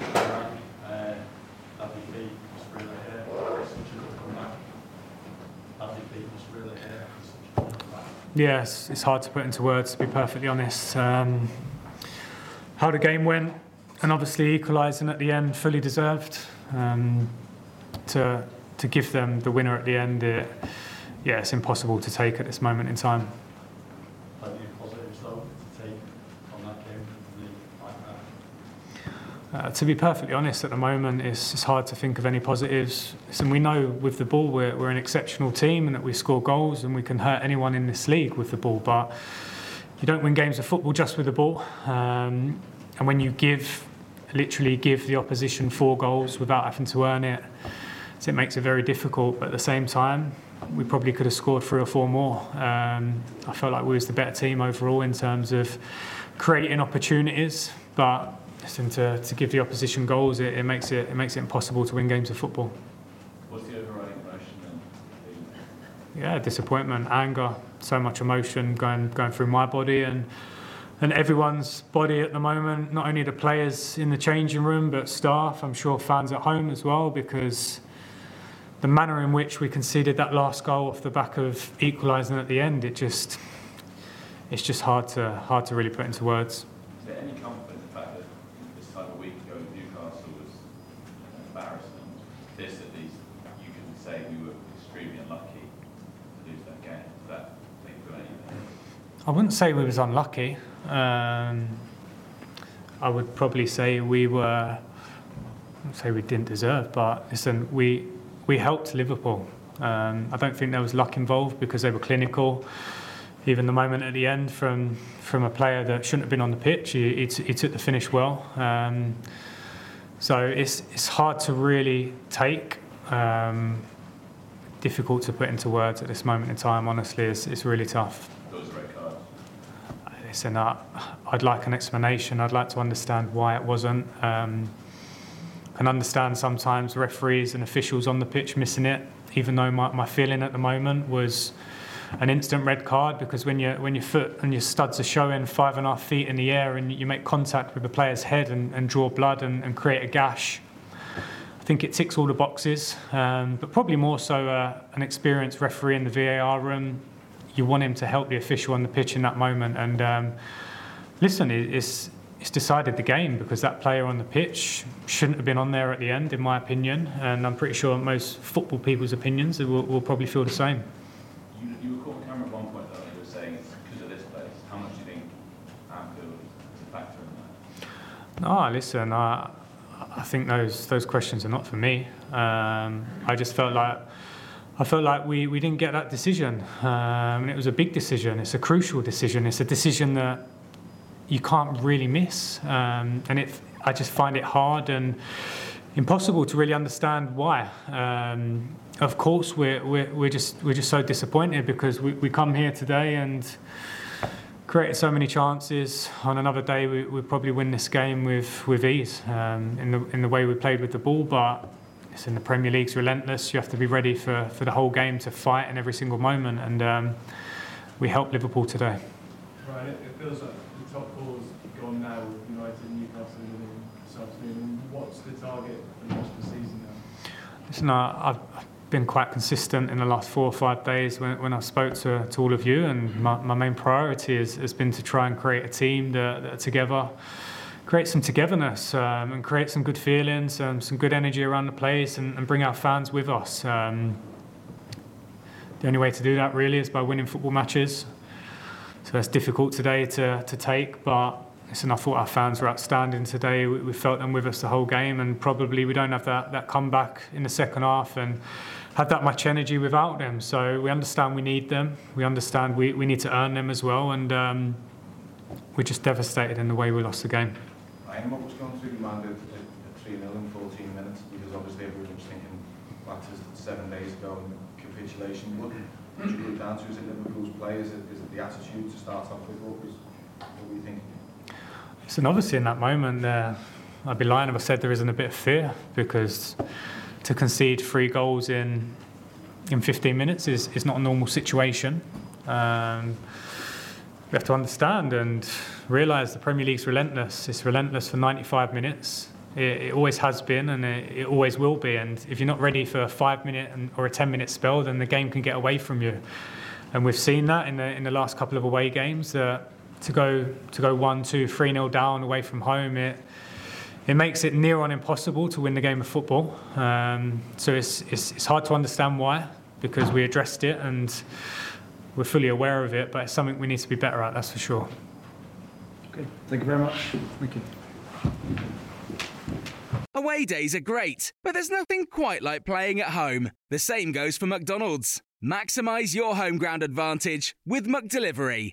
Comeback. Yeah, it's, it's hard to put into words, to be perfectly honest. Um, how the game went, and obviously equalising at the end, fully deserved. Um, to to give them the winner at the end, it, yeah, it's impossible to take at this moment in time. Plenty of positives though to take on that game from the league like that. Uh, to be perfectly honest, at the moment, it's, it's hard to think of any positives. And we know with the ball, we're, we're an exceptional team and that we score goals and we can hurt anyone in this league with the ball. But you don't win games of football just with the ball. Um, and when you give, literally give the opposition four goals without having to earn it, so it makes it very difficult. But at the same time, we probably could have scored three or four more. Um, I felt like we was the better team overall in terms of creating opportunities, but listen, to, to give the opposition goals, it, it makes it it makes it impossible to win games of football. What's the overriding emotion then? Yeah, disappointment, anger, so much emotion going going through my body and and everyone's body at the moment. Not only the players in the changing room, but staff. I'm sure fans at home as well, because the manner in which we conceded that last goal off the back of equalising at the end, it just it's just hard to hard to really put into words. Is there any comfort in the fact that this time a week ago Newcastle was an embarrassment? This at least you can say we were extremely unlucky to lose that game. That? I wouldn't say we was unlucky. Um, I would probably say we were. Say we didn't deserve, but listen, we we helped Liverpool. Um, I don't think there was luck involved because they were clinical. Even the moment at the end from from a player that shouldn't have been on the pitch, he, he, t- he took the finish well. Um, so it's it's hard to really take. Um, difficult to put into words at this moment in time. Honestly, it's, it's really tough. Those red cards. Listen, I, I'd like an explanation. I'd like to understand why it wasn't. Um, can understand sometimes referees and officials on the pitch missing it, even though my, my feeling at the moment was an instant red card because when, you, when your foot and your studs are showing five and a half feet in the air and you make contact with the player's head and, and draw blood and, and create a gash, I think it ticks all the boxes. Um, but probably more so uh, an experienced referee in the VAR room. You want him to help the official on the pitch in that moment. And um, listen, it's it's decided the game because that player on the pitch shouldn't have been on there at the end, in my opinion. And I'm pretty sure most football people's opinions will, will probably feel the same. You, you were caught on camera at one point though, and you were saying it's because of this place. How much do you think Anfield is a factor in that? No, listen, I, I think those those questions are not for me. Um, I just felt like I felt like we, we didn't get that decision, um, and it was a big decision. It's a crucial decision. It's a decision that you can't really miss, um, and it I just find it hard and impossible to really understand why. Um, of course, we're, we're, we're just we're just so disappointed because we, we come here today and created so many chances. On another day, we would probably win this game with with ease um, in the in the way we played with the ball. But it's in the Premier League's relentless. You have to be ready for, for the whole game to fight in every single moment, and um, we helped Liverpool today. Right, it feels like the top four's gone now with United, Newcastle, and this afternoon. What's the target for the rest of the season now? Listen, I've been quite consistent in the last four or five days when, when I spoke to, to all of you, and my, my main priority is, has been to try and create a team that, that together create some togetherness um, and create some good feelings, and some good energy around the place, and, and bring our fans with us. Um, the only way to do that really is by winning football matches. So that's difficult today to, to take, but listen, I thought our fans were outstanding today. We, we, felt them with us the whole game, and probably we don't have that, that comeback in the second half and had that much energy without them. So we understand we need them. We understand we, we need to earn them as well, and um, we're just devastated in the way we lost the game. Ryan, what was going through your mind at, at 3 0 in 14 minutes? Because obviously everyone was thinking back to seven days ago and capitulation. What would you put down to? Is it Liverpool's play? Is it, is it the attitude to start off with? What, was, what were you thinking? So obviously in that moment, uh, I'd be lying if I said there isn't a bit of fear because to concede three goals in in 15 minutes is, is not a normal situation. Um, we have to understand and realise the Premier League's relentless. It's relentless for 95 minutes. It, it always has been and it, it, always will be. And if you're not ready for a five minute or a 10 minute spell, then the game can get away from you. And we've seen that in the, in the last couple of away games that to go, to go 1 2, 3 0 down away from home, it, it makes it near on impossible to win the game of football. Um, so it's, it's, it's hard to understand why because we addressed it and we're fully aware of it, but it's something we need to be better at, that's for sure. Okay, thank you very much. Thank you. Away days are great, but there's nothing quite like playing at home. The same goes for McDonald's. Maximise your home ground advantage with McDelivery.